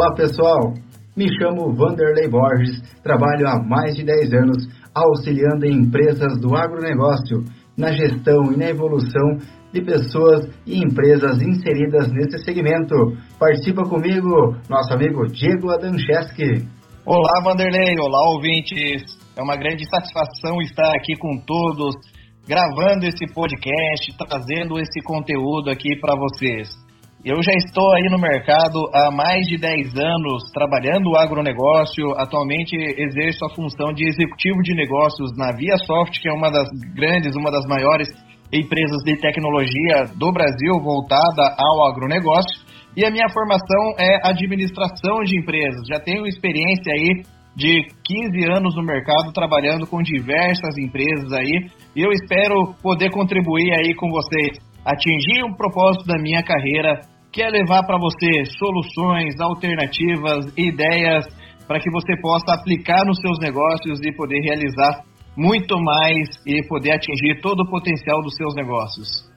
Olá pessoal, me chamo Vanderlei Borges, trabalho há mais de 10 anos auxiliando empresas do agronegócio na gestão e na evolução de pessoas e empresas inseridas nesse segmento. Participa comigo nosso amigo Diego Adancheski. Olá Vanderlei, olá ouvintes. É uma grande satisfação estar aqui com todos, gravando esse podcast, trazendo esse conteúdo aqui para vocês. Eu já estou aí no mercado há mais de 10 anos trabalhando o agronegócio. Atualmente exerço a função de executivo de negócios na ViaSoft, que é uma das grandes, uma das maiores empresas de tecnologia do Brasil voltada ao agronegócio. E a minha formação é administração de empresas. Já tenho experiência aí de 15 anos no mercado trabalhando com diversas empresas aí. E eu espero poder contribuir aí com vocês atingir um propósito da minha carreira, que é levar para você soluções, alternativas, ideias para que você possa aplicar nos seus negócios e poder realizar muito mais e poder atingir todo o potencial dos seus negócios.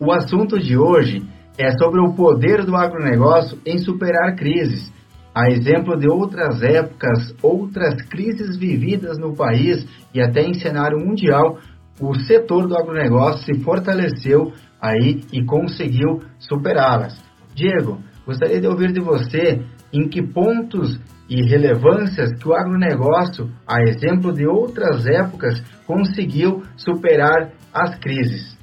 O assunto de hoje é sobre o poder do agronegócio em superar crises. A exemplo de outras épocas, outras crises vividas no país e até em cenário mundial, o setor do agronegócio se fortaleceu aí e conseguiu superá-las. Diego, gostaria de ouvir de você em que pontos e relevâncias que o agronegócio, a exemplo de outras épocas, conseguiu superar as crises.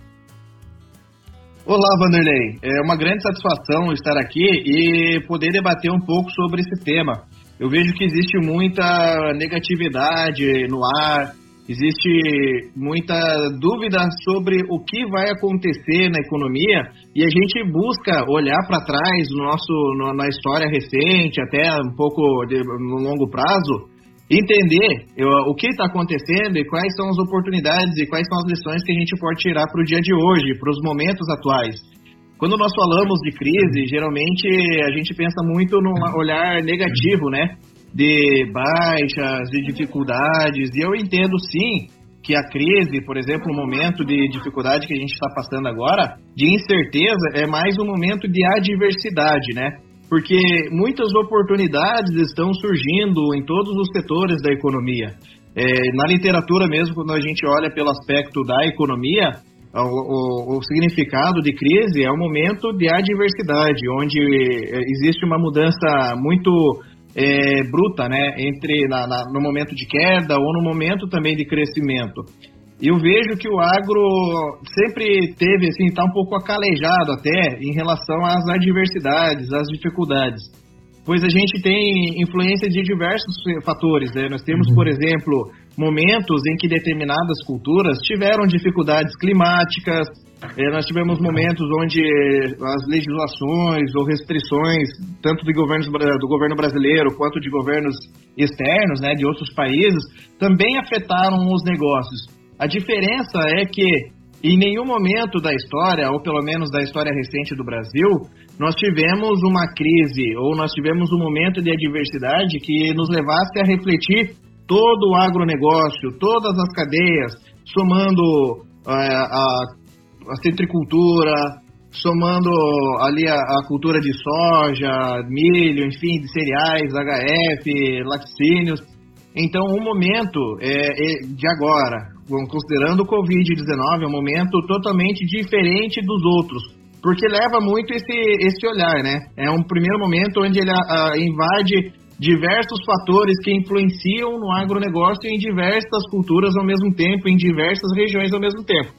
Olá, Vanderlei. É uma grande satisfação estar aqui e poder debater um pouco sobre esse tema. Eu vejo que existe muita negatividade no ar, existe muita dúvida sobre o que vai acontecer na economia e a gente busca olhar para trás no nosso, no, na história recente, até um pouco de, no longo prazo, entender eu, o que está acontecendo e quais são as oportunidades e quais são as lições que a gente pode tirar para o dia de hoje, para os momentos atuais. Quando nós falamos de crise, geralmente a gente pensa muito num olhar negativo, né? De baixas, de dificuldades, e eu entendo sim que a crise, por exemplo, o momento de dificuldade que a gente está passando agora, de incerteza, é mais um momento de adversidade, né? Porque muitas oportunidades estão surgindo em todos os setores da economia. É, na literatura mesmo, quando a gente olha pelo aspecto da economia, o, o, o, significado de crise é um momento de adversidade, onde é, existe uma mudança muito é, bruta, né, entre na, na, no momento de queda ou no momento também de crescimento. Eu vejo que o agro sempre teve, assim, está um pouco acalejado até em relação às adversidades, às dificuldades. Pois a gente tem influência de diversos fatores, né? Nós temos, uhum. por exemplo, momentos em que determinadas culturas tiveram dificuldades climáticas, é, nós tivemos momentos onde as legislações ou restrições, tanto do governo, do governo brasileiro quanto de governos externos, né, de outros países, também afetaram os negócios. A diferença é que em nenhum momento da história, ou pelo menos da história recente do Brasil, nós tivemos uma crise ou nós tivemos um momento de adversidade que nos levasse a refletir todo o agronegócio, todas as cadeias, somando a, é, a a citricultura, somando ali a, a, cultura de soja, milho, enfim, de cereais, HF, laticínios. Então, o momento é, é de agora, considerando o Covid-19, é um momento totalmente diferente dos outros, porque leva muito esse, esse olhar, né? É um primeiro momento onde ele a, a, invade diversos fatores que influenciam no agronegócio em diversas culturas ao mesmo tempo, em diversas regiões ao mesmo tempo.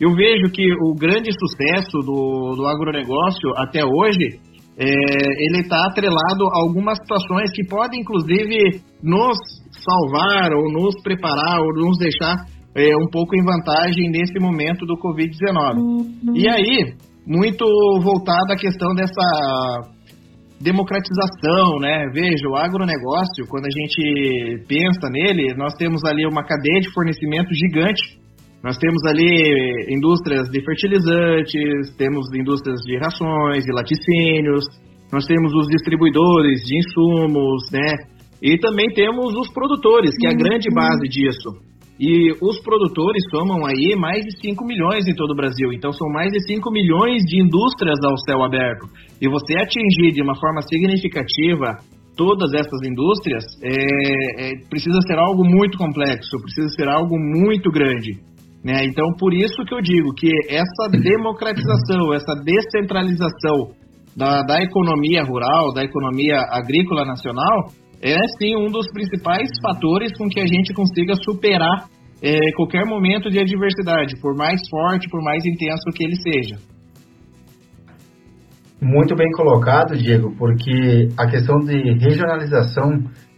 Eu vejo que o grande sucesso do, do agronegócio até hoje é, ele está atrelado a algumas situações que podem, inclusive, nos salvar ou nos preparar ou nos deixar é, um pouco em vantagem nesse momento do Covid-19. Uhum. E aí, muito voltado à questão dessa democratização, né? Veja, o agronegócio, quando a gente pensa nele, nós temos ali uma cadeia de fornecimento gigante nós temos ali indústrias de fertilizantes, temos indústrias de rações, de laticínios, nós temos os distribuidores de insumos, né? E também temos os produtores, que é a grande uhum. base disso. E os produtores somam aí mais de 5 milhões em todo o Brasil. Então são mais de 5 milhões de indústrias ao céu aberto. E você atingir de uma forma significativa todas essas indústrias é, é, precisa ser algo muito complexo, precisa ser algo muito grande. Né? Então, por isso que eu digo que essa democratização, essa descentralização da, da economia rural, da economia agrícola nacional, é sim um dos principais fatores com que a gente consiga superar é, qualquer momento de adversidade, por mais forte, por mais intenso que ele seja. Muito bem colocado, Diego, porque a questão de regionalização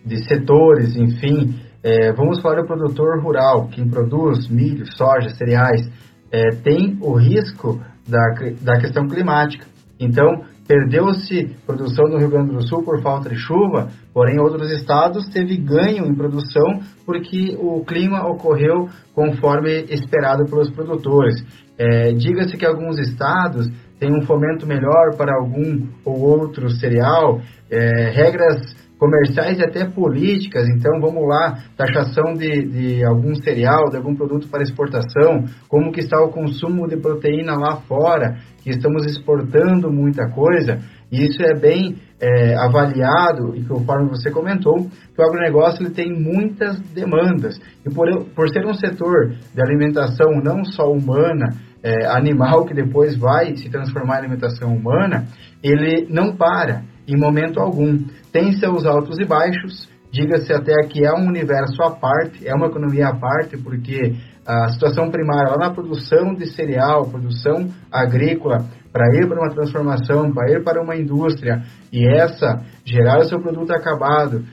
de setores, enfim, é, vamos falar do produtor rural, quem produz milho, soja, cereais, é, tem o risco da, da questão climática. Então, perdeu-se produção no Rio Grande do Sul por falta de chuva, porém outros estados teve ganho em produção porque o clima ocorreu conforme esperado pelos produtores. É, Diga-se que alguns estados têm um fomento melhor para algum ou outro cereal, é, regras comerciais e até políticas. Então, vamos lá, taxação de, de algum cereal, de algum produto para exportação, como que está o consumo de proteína lá fora, que estamos exportando muita coisa. E isso é bem é, avaliado, e conforme você comentou, que o agronegócio ele tem muitas demandas. E por, por ser um setor de alimentação não só humana, é, animal, que depois vai se transformar em alimentação humana, ele não para em momento algum. Tem seus altos e baixos, diga-se até que é um universo à parte, é uma economia à parte, porque a situação primária lá na produção de cereal, produção agrícola, para ir para uma transformação, para ir para uma indústria e essa gerar o seu produto acabado,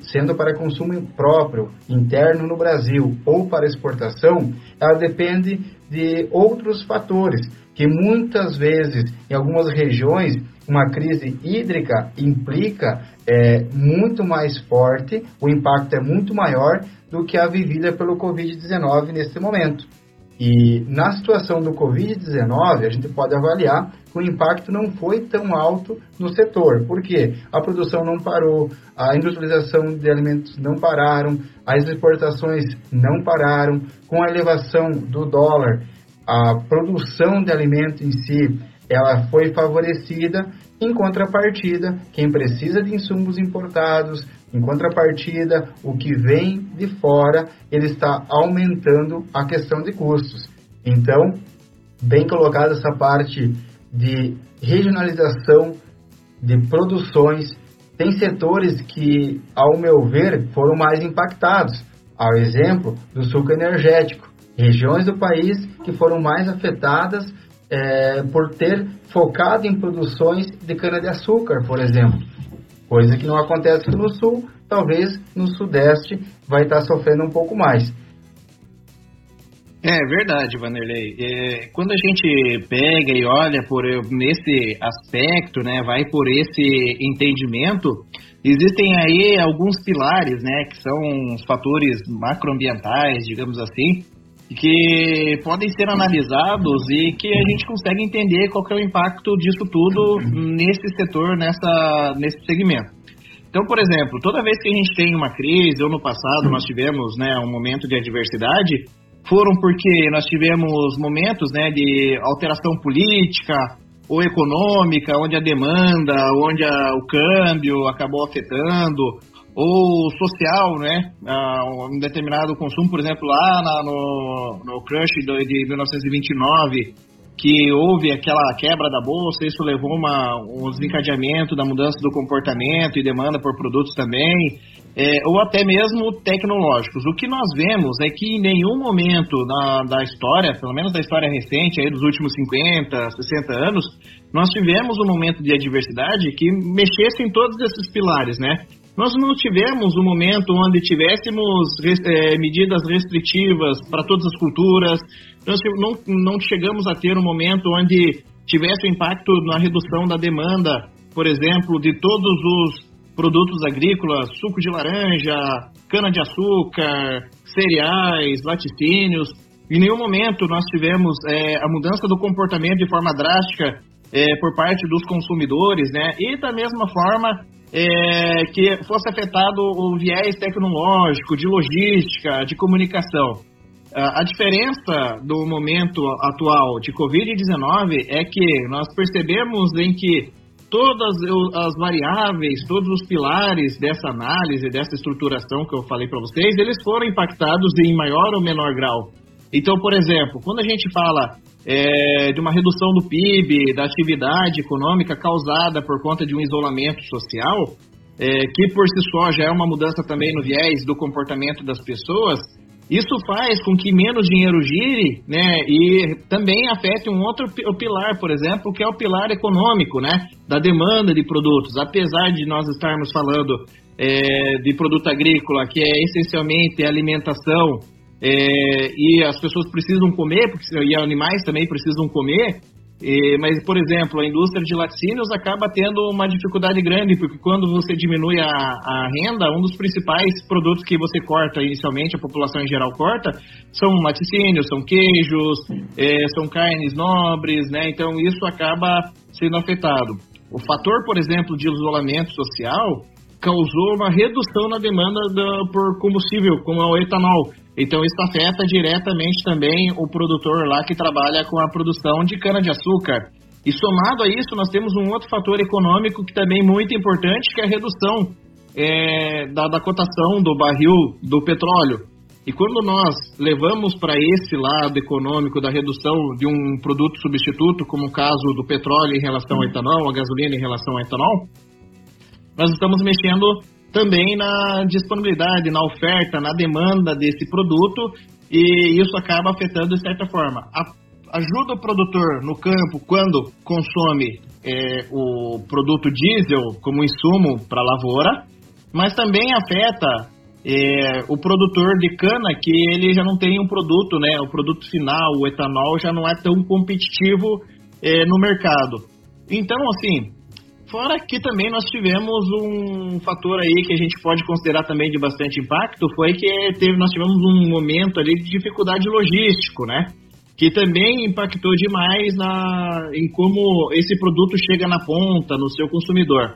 sendo para consumo próprio, interno no Brasil ou para exportação, ela depende de outros fatores que muitas vezes em algumas regiões uma crise hídrica implica é, muito mais forte, o impacto é muito maior do que a vivida pelo Covid-19 nesse momento. E na situação do Covid-19, a gente pode avaliar que o impacto não foi tão alto no setor. Por quê? A produção não parou, a industrialização de alimentos não pararam, as exportações não pararam. Com a elevação do dólar, a produção de alimento em si ela foi favorecida. Em contrapartida, quem precisa de insumos importados, em contrapartida, o que vem de fora, ele está aumentando a questão de custos. Então, bem colocada essa parte de regionalização de produções. Tem setores que, ao meu ver, foram mais impactados. Ao exemplo do suco energético. Regiões do país que foram mais afetadas é, por ter focado em produções de cana-de-açúcar, por exemplo. Coisa que não acontece no sul, talvez no sudeste vai estar sofrendo um pouco mais. É verdade, Vanderlei. É, quando a gente pega e olha por nesse aspecto, né, vai por esse entendimento, existem aí alguns pilares, né, que são os fatores macroambientais, digamos assim, que podem ser analisados e que a gente consegue entender qual é o impacto disso tudo nesse setor, nessa, nesse segmento. Então, por exemplo, toda vez que a gente tem uma crise, ou no passado nós tivemos né, um momento de adversidade, foram porque nós tivemos momentos né, de alteração política ou econômica, onde a demanda, onde a, o câmbio acabou afetando, ou social, né? Uh, um determinado consumo, por exemplo, lá na, no, no crush de, de 1929, que houve aquela quebra da bolsa, isso levou uma, um desencadeamento da mudança do comportamento e demanda por produtos também, é, ou até mesmo tecnológicos. O que nós vemos é que em nenhum momento na, da história, pelo menos da história recente, aí dos últimos 50, 60 anos, nós tivemos um momento de adversidade que mexesse em todos esses pilares, né? Nós não tivemos um momento onde tivéssemos é, medidas restritivas para todas as culturas, nós não, não chegamos a ter um momento onde tivesse um impacto na redução da demanda, por exemplo, de todos os produtos agrícolas, suco de laranja, cana-de-açúcar, cereais, laticínios. Em nenhum momento nós tivemos é, a mudança do comportamento de forma drástica é, por parte dos consumidores, né? E da mesma forma é, que fosse afetado o viés tecnológico, de logística, de comunicação. A diferença do momento atual de Covid-19 é que nós percebemos em que todas as variáveis, todos os pilares dessa análise, dessa estruturação que eu falei para vocês, eles foram impactados em maior ou menor grau. Então, por exemplo, quando a gente fala é, de uma redução do PIB, da atividade econômica causada por conta de um isolamento social, é, que por si só já é uma mudança também no viés do comportamento das pessoas, isso faz com que menos dinheiro gire, né, e também afete um outro pilar, por exemplo, que é o pilar econômico, né, da demanda de produtos. Apesar de nós estarmos falando é, de produto agrícola, que é essencialmente alimentação, é, e as pessoas precisam comer, porque, e animais também precisam comer, e, mas, por exemplo, a indústria de laticínios acaba tendo uma dificuldade grande, porque quando você diminui a, a, renda, um dos principais produtos que você corta inicialmente, a população em geral corta, são laticínios, são queijos, é, são carnes nobres, né? Então isso acaba sendo afetado. O fator, por exemplo, de isolamento social causou uma redução na demanda do, por combustível, como é o etanol. Então isso afeta diretamente também o produtor lá que trabalha com a produção de cana-de-açúcar. E somado a isso, nós temos um outro fator econômico que também é muito importante, que é a redução é, da, da cotação do barril do petróleo. E quando nós levamos para esse lado econômico da redução de um produto substituto, como o caso do petróleo em relação ao etanol, a gasolina em relação ao etanol, nós estamos mexendo também na disponibilidade, na oferta, na demanda desse produto e isso acaba afetando de certa forma. A, ajuda o produtor no campo quando consome é, o produto diesel como insumo para a lavoura, mas também afeta é, o produtor de cana que ele já não tem um produto, né? O produto final, o etanol, já não é tão competitivo é, no mercado. Então, assim, Fora que também nós tivemos um fator aí que a gente pode considerar também de bastante impacto, foi que teve, nós tivemos um momento ali de dificuldade logístico, né? Que também impactou demais na, em como esse produto chega na ponta, no seu consumidor.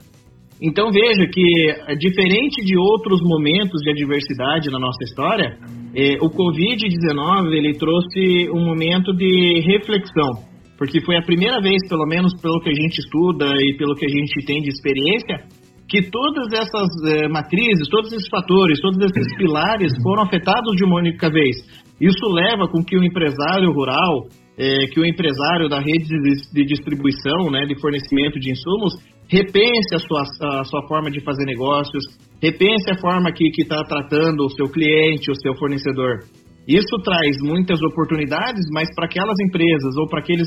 Então veja que, diferente de outros momentos de adversidade na nossa história, eh, o Covid-19 ele trouxe um momento de reflexão porque foi a primeira vez, pelo menos pelo que a gente estuda e pelo que a gente tem de experiência, que todas essas é, matrizes, todos esses fatores, todos esses pilares foram afetados de uma única vez. Isso leva com que o empresário rural, é, que o empresário da rede de, de distribuição, né, de fornecimento de insumos, repense a sua, a sua forma de fazer negócios, repense a forma que está tratando o seu cliente, o seu fornecedor. Isso traz muitas oportunidades, mas para aquelas empresas ou para aqueles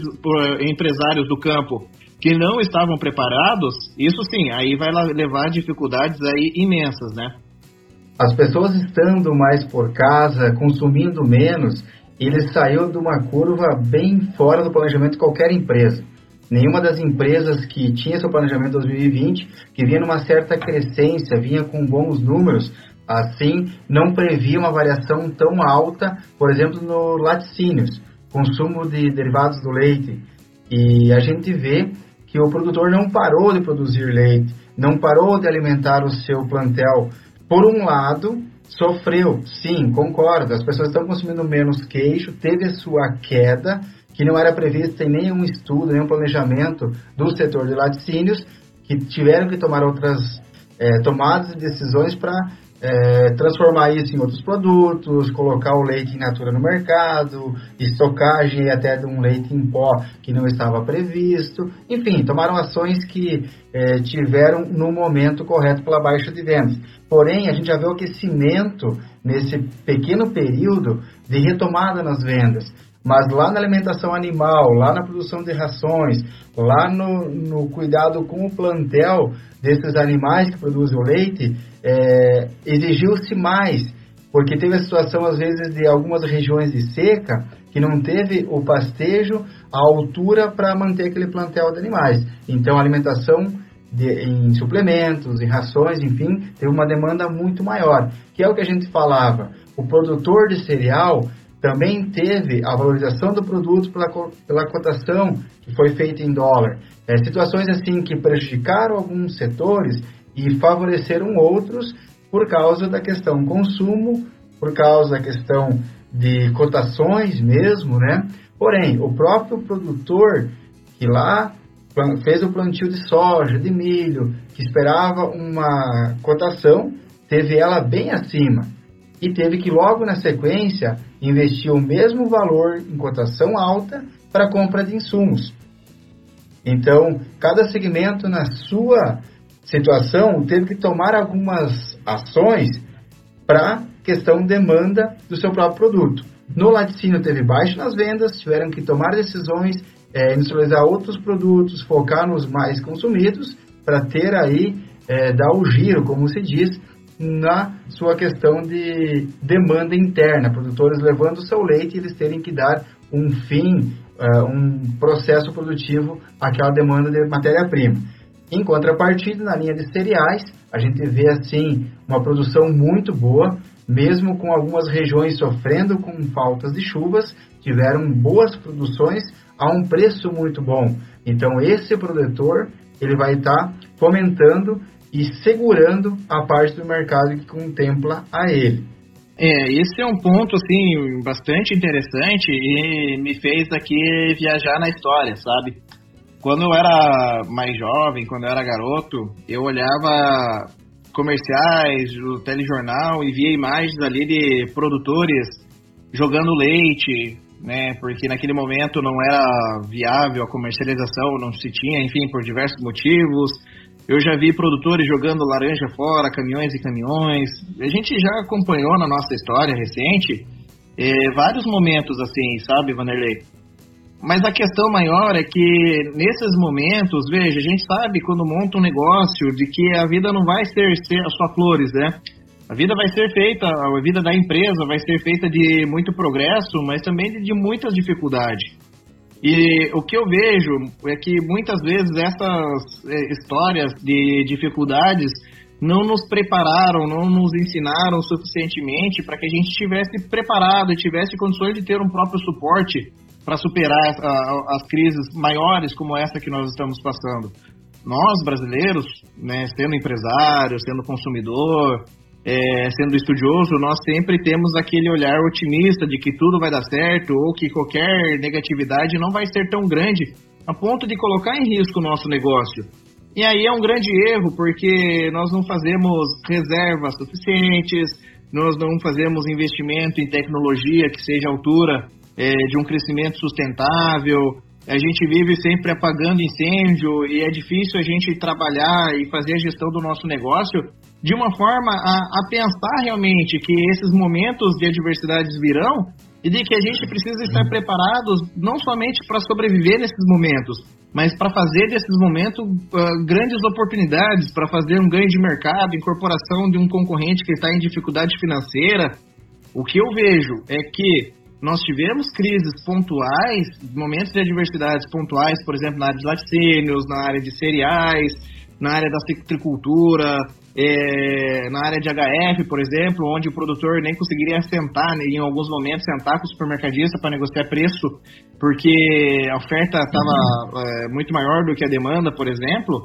empresários do campo que não estavam preparados, isso sim, aí vai levar dificuldades aí imensas, né? As pessoas estando mais por casa, consumindo menos, ele saiu de uma curva bem fora do planejamento de qualquer empresa. Nenhuma das empresas que tinha seu planejamento 2020, que vinha numa certa crescência, vinha com bons números, Assim, não previa uma variação tão alta, por exemplo, no laticínios, consumo de derivados do leite. E a gente vê que o produtor não parou de produzir leite, não parou de alimentar o seu plantel. Por um lado, sofreu, sim, concordo, as pessoas estão consumindo menos queijo, teve a sua queda, que não era prevista em nenhum estudo, nenhum planejamento do setor de laticínios, que tiveram que tomar outras é, tomadas de decisões para é, transformar isso em outros produtos, colocar o leite in natura no mercado, estocagem até de um leite em pó que não estava previsto. Enfim, tomaram ações que é, tiveram no momento correto pela baixa de vendas. Porém, a gente já vê o aquecimento nesse pequeno período de retomada nas vendas. Mas lá na alimentação animal, lá na produção de rações, lá no, no cuidado com o plantel desses animais que produzem o leite, é, exigiu-se mais, porque teve a situação, às vezes, de algumas regiões de seca que não teve o pastejo à altura para manter aquele plantel de animais. Então, a alimentação de, em suplementos, em rações, enfim, teve uma demanda muito maior, que é o que a gente falava. O produtor de cereal também teve a valorização do produto pela, pela cotação que foi feita em dólar. É, situações assim que prejudicaram alguns setores e favoreceram outros por causa da questão consumo, por causa da questão de cotações mesmo, né? Porém, o próprio produtor que lá fez o plantio de soja, de milho, que esperava uma cotação, teve ela bem acima e teve que logo na sequência investir o mesmo valor em cotação alta para compra de insumos. Então, cada segmento na sua situação teve que tomar algumas ações para questão demanda do seu próprio produto. No laticínio teve baixo nas vendas, tiveram que tomar decisões, é, industrializar outros produtos, focar nos mais consumidos para ter aí, é, dar o giro, como se diz, na sua questão de demanda interna, produtores levando o seu leite e eles terem que dar um fim, uh, um processo produtivo àquela demanda de matéria-prima. Em contrapartida, na linha de cereais, a gente vê assim uma produção muito boa, mesmo com algumas regiões sofrendo com faltas de chuvas, tiveram boas produções a um preço muito bom. Então esse produtor ele vai estar tá fomentando e segurando a parte do mercado que contempla a ele. É, esse é um ponto assim bastante interessante e me fez aqui viajar na história, sabe? Quando eu era mais jovem, quando eu era garoto, eu olhava comerciais, o telejornal e via imagens ali de produtores jogando leite, né? Porque naquele momento não era viável a comercialização, não se tinha, enfim, por diversos motivos. Eu já vi produtores jogando laranja fora, caminhões e caminhões. A gente já acompanhou na nossa história recente é, vários momentos assim, sabe, Vanderlei? Mas a questão maior é que nesses momentos, veja, a gente sabe quando monta um negócio de que a vida não vai ser, ser só flores, né? A vida vai ser feita, a vida da empresa vai ser feita de muito progresso, mas também de, de muitas dificuldades. E o que eu vejo é que muitas vezes essas é, histórias de dificuldades não nos prepararam, não nos ensinaram suficientemente para que a gente estivesse preparado, tivesse condições de ter um próprio suporte para superar a, as crises maiores como essa que nós estamos passando. Nós, brasileiros, né, sendo empresário, sendo consumidor, é, sendo estudioso, nós sempre temos aquele olhar otimista de que tudo vai dar certo ou que qualquer negatividade não vai ser tão grande a ponto de colocar em risco o nosso negócio. E aí é um grande erro, porque nós não fazemos reservas suficientes, nós não fazemos investimento em tecnologia que seja à altura é, de um crescimento sustentável. A gente vive sempre apagando incêndio e é difícil a gente trabalhar e fazer a gestão do nosso negócio de uma forma a, a pensar realmente que esses momentos de adversidades virão e de que a gente precisa estar preparados não somente para sobreviver nesses momentos, mas para fazer desses momentos uh, grandes oportunidades, para fazer um ganho de mercado, incorporação de um concorrente que está em dificuldade financeira. O que eu vejo é que nós tivemos crises pontuais, momentos de adversidades pontuais, por exemplo, na área de laticínios, na área de cereais, na área da citricultura, é, na área de HF, por exemplo, onde o produtor nem conseguiria sentar, né, em alguns momentos, sentar com o supermercadista para negociar preço, porque a oferta estava é, muito maior do que a demanda, por exemplo.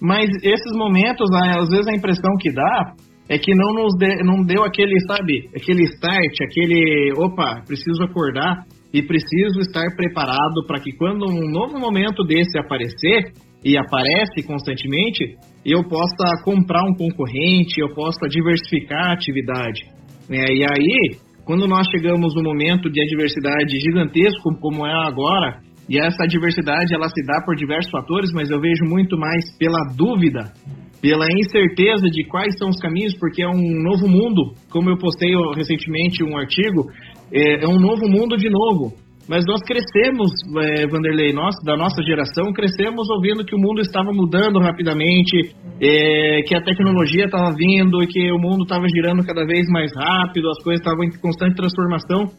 Mas esses momentos, às vezes a impressão que dá é que não nos de, não deu aquele, sabe, aquele start, aquele, opa, preciso acordar e preciso estar preparado para que quando um novo momento desse aparecer, e aparece constantemente, eu possa comprar um concorrente, eu possa diversificar a atividade. Né? E aí, quando nós chegamos no momento de adversidade gigantesco como é agora, e essa adversidade ela se dá por diversos fatores, mas eu vejo muito mais pela dúvida pela incerteza de quais são os caminhos, porque é um novo mundo, como eu postei recentemente um artigo, é, é um novo mundo de novo. Mas nós crescemos, é, Vanderlei, nós, da nossa geração, crescemos ouvindo que o mundo estava mudando rapidamente, é, que a tecnologia estava vindo e que o mundo estava girando cada vez mais rápido, as coisas estavam em constante transformação.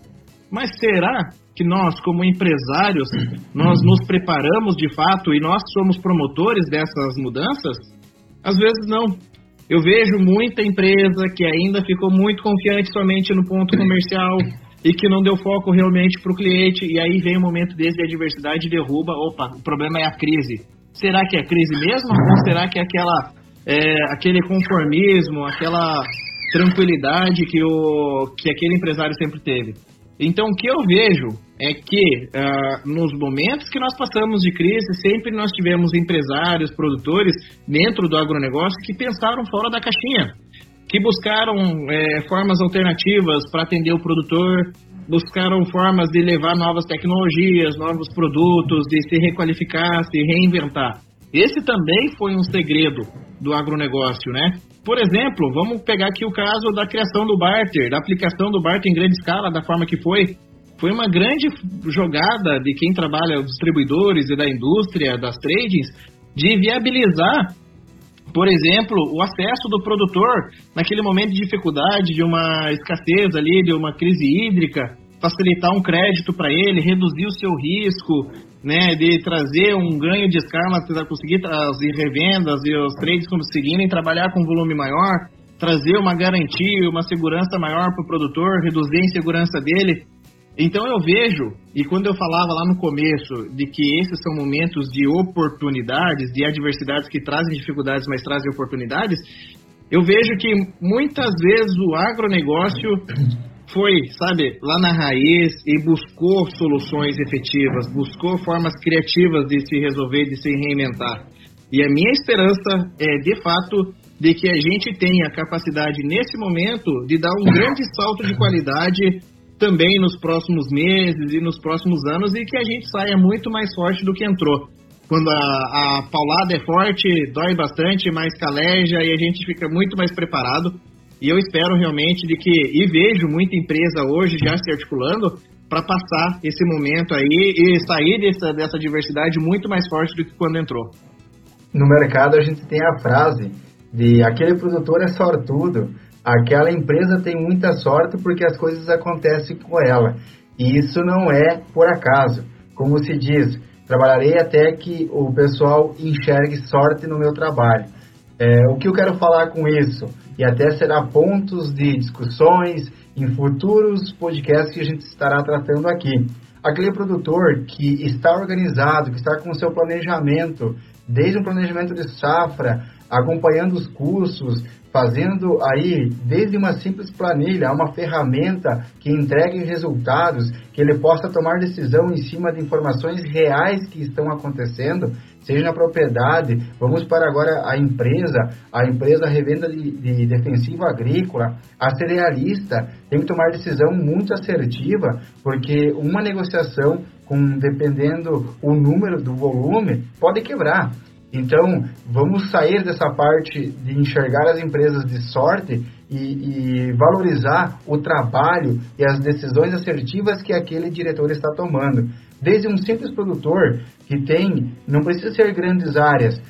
Mas será que nós, como empresários, nós nos preparamos de fato e nós somos promotores dessas mudanças? Às vezes não. Eu vejo muita empresa que ainda ficou muito confiante somente no ponto comercial e que não deu foco realmente para o cliente, e aí vem um momento desse de adversidade e derruba, opa, o problema é a crise. Será que é crise mesmo? Ou será que é aquela é, aquele conformismo, aquela tranquilidade que, o, que aquele empresário sempre teve. Então, o que eu vejo é que uh, nos momentos que nós passamos de crise, sempre nós tivemos empresários, produtores dentro do agronegócio que pensaram fora da caixinha, que buscaram é, formas alternativas para atender o produtor, buscaram formas de levar novas tecnologias, novos produtos, de se requalificar, se reinventar. Esse também foi um segredo do agronegócio, né? Por exemplo, vamos pegar aqui o caso da criação do barter, da aplicação do barter em grande escala, da forma que foi. Foi uma grande jogada de quem trabalha, os distribuidores e da indústria, das tradings, de viabilizar, por exemplo, o acesso do produtor naquele momento de dificuldade, de uma escassez ali, de uma crise hídrica, facilitar um crédito para ele, reduzir o seu risco, né, de trazer um ganho de escala, conseguir as revendas e os trades conseguirem trabalhar com volume maior, trazer uma garantia, uma segurança maior para o produtor, reduzir a insegurança dele. Então eu vejo, e quando eu falava lá no começo de que esses são momentos de oportunidades, de adversidades que trazem dificuldades, mas trazem oportunidades, eu vejo que muitas vezes o agronegócio foi, sabe, lá na raiz e buscou soluções efetivas, buscou formas criativas de se resolver, de se reinventar. E a minha esperança é, de fato, de que a gente tenha a capacidade nesse momento de dar um grande salto de qualidade também nos próximos meses e nos próximos anos e que a gente saia muito mais forte do que entrou. Quando a, a paulada é forte, dói bastante, mas caleja e a gente fica muito mais preparado. E eu espero realmente de que, e vejo muita empresa hoje já se articulando para passar esse momento aí e sair dessa, dessa diversidade muito mais forte do que quando entrou. No mercado a gente tem a frase de aquele produtor é sortudo, aquela empresa tem muita sorte porque as coisas acontecem com ela. E isso não é por acaso. Como se diz, trabalharei até que o pessoal enxergue sorte no meu trabalho. É, o que eu quero falar com isso? E até será pontos de discussões em futuros podcasts que a gente estará tratando aqui. Aquele produtor que está organizado, que está com o seu planejamento, desde o planejamento de safra, acompanhando os cursos, fazendo aí desde uma simples planilha, uma ferramenta que entregue resultados, que ele possa tomar decisão em cima de informações reais que estão acontecendo, seja na propriedade, vamos para agora a empresa, a empresa revenda de, de defensivo agrícola, a cerealista tem que tomar decisão muito assertiva, porque uma negociação com dependendo o número do volume pode quebrar. Então, vamos sair dessa parte de enxergar as empresas de sorte e, e, valorizar o trabalho e as decisões assertivas que aquele diretor está tomando. Desde um simples produtor que tem, não precisa ser grandes áreas,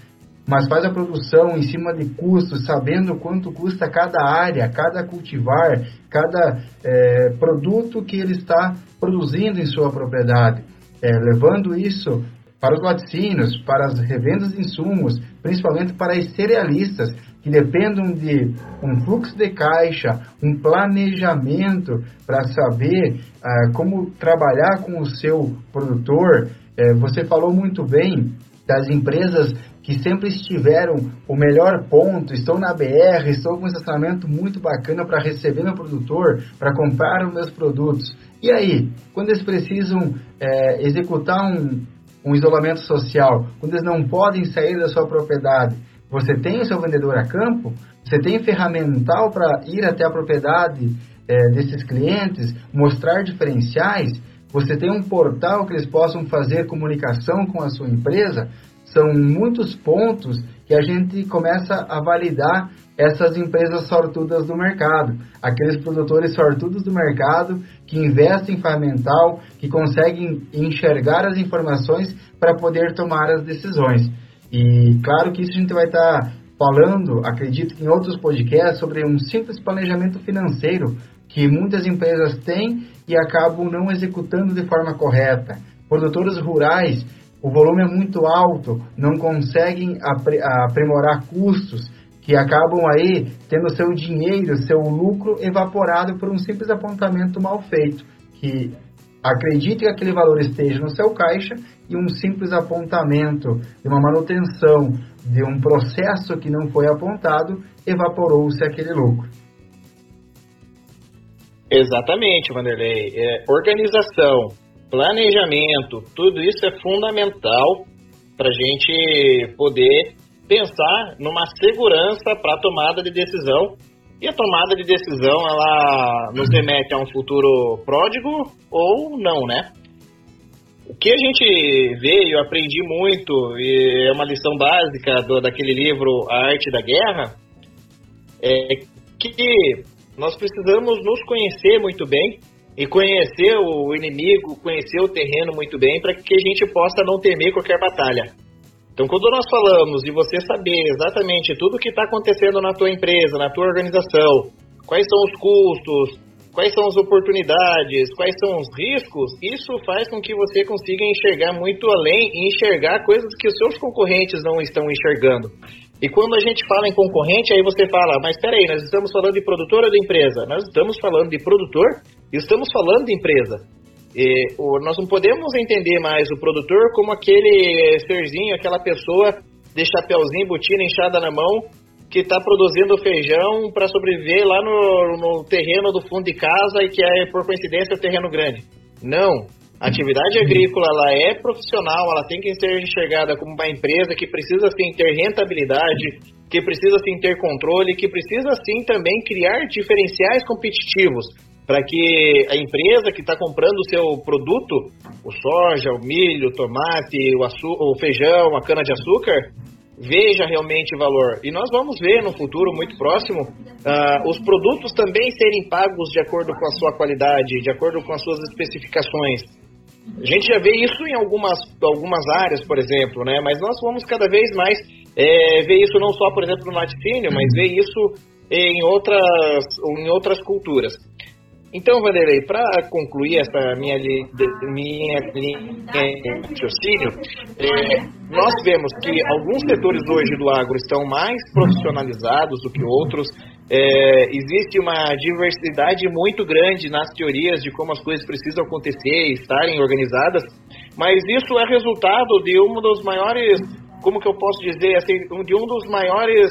mas faz a produção em cima de custos, sabendo quanto custa cada área, cada cultivar, cada é, produto que ele está produzindo em sua propriedade. É, levando isso para os laticínios, para as revendas de insumos, principalmente para as cerealistas, que dependem de um fluxo de caixa, um planejamento para saber ah, como trabalhar com o seu produtor. Eh, você falou muito bem das empresas que sempre estiveram o melhor ponto, estão na BR, estão com um estacionamento muito bacana para receber meu produtor, para comprar os meus produtos. E aí, quando eles precisam é, executar um, um isolamento social, quando eles não podem sair da sua propriedade, você tem o seu vendedor a campo, você tem ferramental para ir até a propriedade é, desses clientes, mostrar diferenciais, você tem um portal que eles possam fazer comunicação com a sua empresa, são muitos pontos que a gente começa a validar essas empresas sortudas do mercado, aqueles produtores sortudos do mercado que investem em ferramental, que conseguem enxergar as informações para poder tomar as decisões. E claro que isso a gente vai estar tá falando, acredito que em outros podcasts, sobre um simples planejamento financeiro que muitas empresas têm e acabam não executando de forma correta. Produtores rurais, o volume é muito alto, não conseguem aprimorar custos, que acabam aí tendo seu dinheiro, seu lucro evaporado por um simples apontamento mal feito, que Acredite que aquele valor esteja no seu caixa e um simples apontamento de uma manutenção de um processo que não foi apontado, evaporou-se aquele lucro. Exatamente, Vanderlei. É, organização, planejamento, tudo isso é fundamental para a gente poder pensar numa segurança para a tomada de decisão. E a tomada de decisão, ela nos remete a um futuro pródigo ou não, né? O que a gente vê, eu aprendi muito, e é uma lição básica do, daquele livro A Arte da Guerra, é que nós precisamos nos conhecer muito bem e conhecer o inimigo, conhecer o terreno muito bem para que a gente possa não temer qualquer batalha. Então, quando nós falamos de você saber exatamente tudo o que está acontecendo na tua empresa, na tua organização, quais são os custos, quais são as oportunidades, quais são os riscos, isso faz com que você consiga enxergar muito além e enxergar coisas que os seus concorrentes não estão enxergando. E quando a gente fala em concorrente, aí você fala, mas peraí, nós estamos falando de produtor ou de empresa? Nós estamos falando de produtor e estamos falando de empresa. E, o, nós não podemos entender mais o produtor como aquele serzinho, aquela pessoa de chapéuzinho, botina inchada na mão, que está produzindo feijão para sobreviver lá no, no terreno do fundo de casa e que é, por coincidência, o terreno grande. Não. A atividade agrícola ela é profissional, ela tem que ser enxergada como uma empresa que precisa sim ter rentabilidade, que precisa sim ter controle, que precisa sim também criar diferenciais competitivos para que a empresa que está comprando o seu produto, o soja, o milho, o tomate, o, o feijão, a cana de açúcar, veja realmente valor. E nós vamos ver no futuro muito próximo uh, os produtos também serem pagos de acordo com a sua qualidade, de acordo com as suas especificações. A gente já vê isso em algumas, algumas áreas, por exemplo, né? Mas nós vamos cada vez mais é, ver isso não só, por exemplo, no laticínio, mas ver isso em outras, em outras culturas. Então, Vanderlei, para concluir essa minha, minha linha de raciocínio, é, nós vemos que alguns setores hoje do agro estão mais profissionalizados do que outros. É, existe uma diversidade muito grande nas teorias de como as coisas precisam acontecer e estarem organizadas, mas isso é resultado de um dos maiores, como que eu posso dizer, assim, de um dos maiores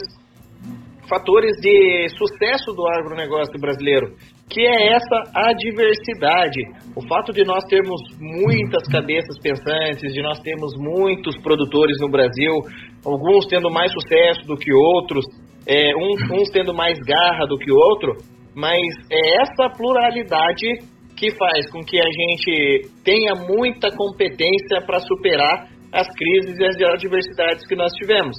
fatores de sucesso do agronegócio brasileiro, que é essa adversidade. O fato de nós termos muitas cabeças pensantes, de nós termos muitos produtores no Brasil, alguns tendo mais sucesso do que outros, é, uns, uns tendo mais garra do que outro, mas é essa pluralidade que faz com que a gente tenha muita competência para superar as crises e as adversidades que nós tivemos.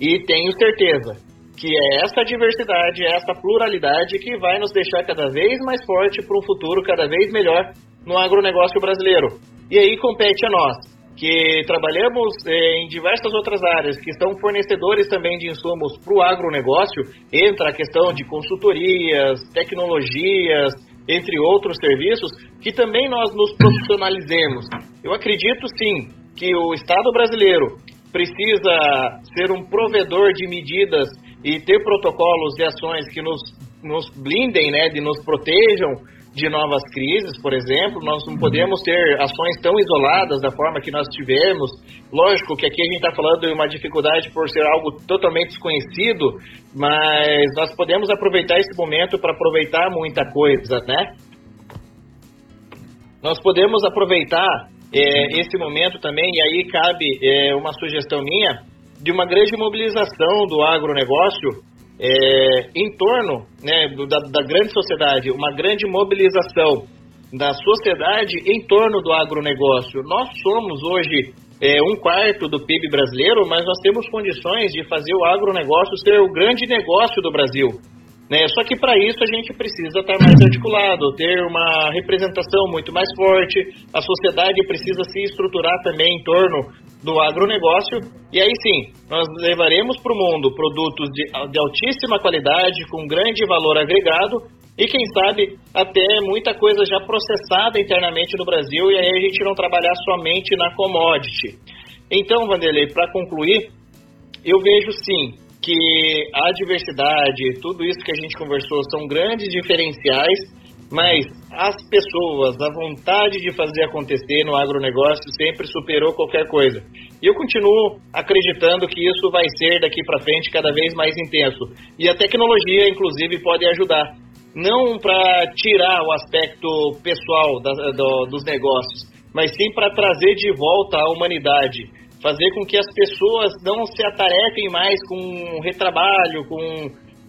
E tenho certeza que é essa diversidade, é essa pluralidade que vai nos deixar cada vez mais forte para um futuro cada vez melhor no agronegócio brasileiro. E aí compete a nós, que trabalhamos eh, em diversas outras áreas, que são fornecedores também de insumos para o agronegócio, entra a questão de consultorias, tecnologias, entre outros serviços, que também nós nos profissionalizemos. Eu acredito sim que o Estado brasileiro precisa ser um provedor de medidas e ter protocolos e ações que nos, nos blindem, né, de nos protejam de novas crises, por exemplo, nós não podemos ter ações tão isoladas da forma que nós tivemos. Lógico que aqui a gente está falando de uma dificuldade por ser algo totalmente desconhecido, mas nós podemos aproveitar esse momento para aproveitar muita coisa, né? Nós podemos aproveitar é, esse momento também, e aí cabe é, uma sugestão minha, de uma grande mobilização do agronegócio é, em torno né, da, da, grande sociedade, uma grande mobilização da sociedade em torno do agronegócio. Nós somos hoje é, um quarto do PIB brasileiro, mas nós temos condições de fazer o agronegócio ser o grande negócio do Brasil. Né? Só que para isso a gente precisa estar mais articulado, ter uma representação muito mais forte, a sociedade precisa se estruturar também em torno do agronegócio, e aí sim, nós levaremos para o mundo produtos de, de altíssima qualidade, com grande valor agregado, e quem sabe até muita coisa já processada internamente no Brasil, e aí a gente não trabalhar somente na commodity. Então, Vanderlei, para concluir, eu vejo sim que a diversidade, tudo isso que a gente conversou, são grandes diferenciais mas as pessoas, a vontade de fazer acontecer no agronegócio sempre superou qualquer coisa. E eu continuo acreditando que isso vai ser daqui para frente cada vez mais intenso. E a tecnologia, inclusive, pode ajudar. Não para tirar o aspecto pessoal da, do, dos negócios, mas sim para trazer de volta a humanidade. Fazer com que as pessoas não se atarefem mais com retrabalho, com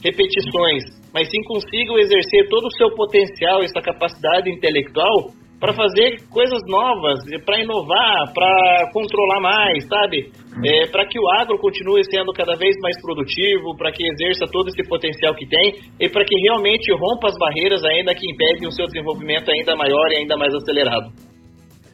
repetições, mas sim consigam exercer todo o seu potencial, essa capacidade intelectual para fazer coisas novas, para inovar, para controlar mais, sabe? É, para que o agro continue sendo cada vez mais produtivo, para que exerça todo esse potencial que tem e para que realmente rompa as barreiras ainda que impedem o seu desenvolvimento ainda maior e ainda mais acelerado.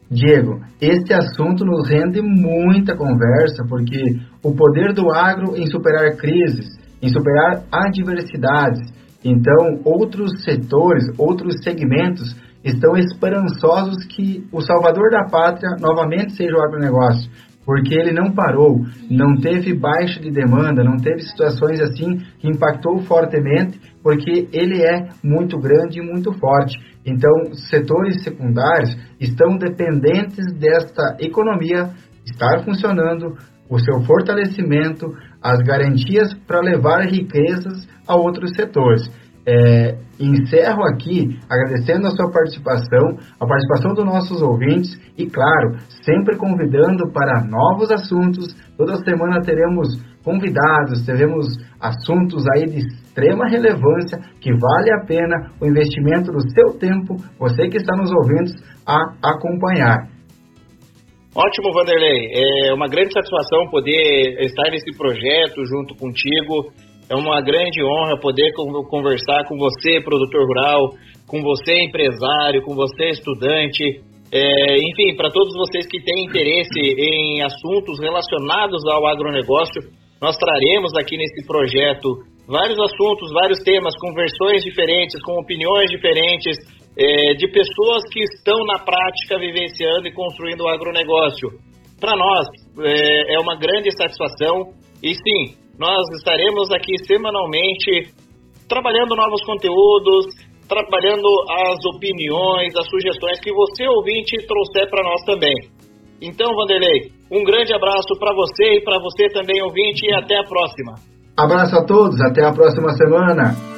Diego, este assunto nos rende muita conversa porque o poder do agro em superar crises, em superar adversidades. Então, outros setores, outros segmentos estão esperançosos que o salvador da pátria novamente seja o agronegócio, porque ele não parou, não teve baixa de demanda, não teve situações assim que impactou fortemente, porque ele é muito grande e muito forte. Então, setores secundários estão dependentes desta economia estar funcionando, o seu fortalecimento, as garantias para levar riquezas a outros setores. É, encerro aqui agradecendo a sua participação, a participação dos nossos ouvintes e, claro, sempre convidando para novos assuntos. Toda semana teremos convidados, teremos assuntos aí de extrema relevância que vale a pena o investimento do seu tempo, você que está nos ouvindo, a acompanhar. Ótimo, Vanderlei. É uma grande satisfação poder estar nesse projeto junto contigo. É uma grande honra poder conversar com você, produtor rural, com você, empresário, com você, estudante. É, enfim, para todos vocês que têm interesse em assuntos relacionados ao agronegócio, nós traremos aqui nesse projeto vários assuntos, vários temas, com versões diferentes, com opiniões diferentes, é, de pessoas que estão na prática vivenciando e construindo o agronegócio. Para nós é, é uma grande satisfação e sim, nós estaremos aqui semanalmente trabalhando novos conteúdos, trabalhando as opiniões, as sugestões que você ouvinte trouxer para nós também. Então, Vanderlei, um grande abraço para você e para você também ouvinte e até a próxima. Abraço a todos, até a próxima semana.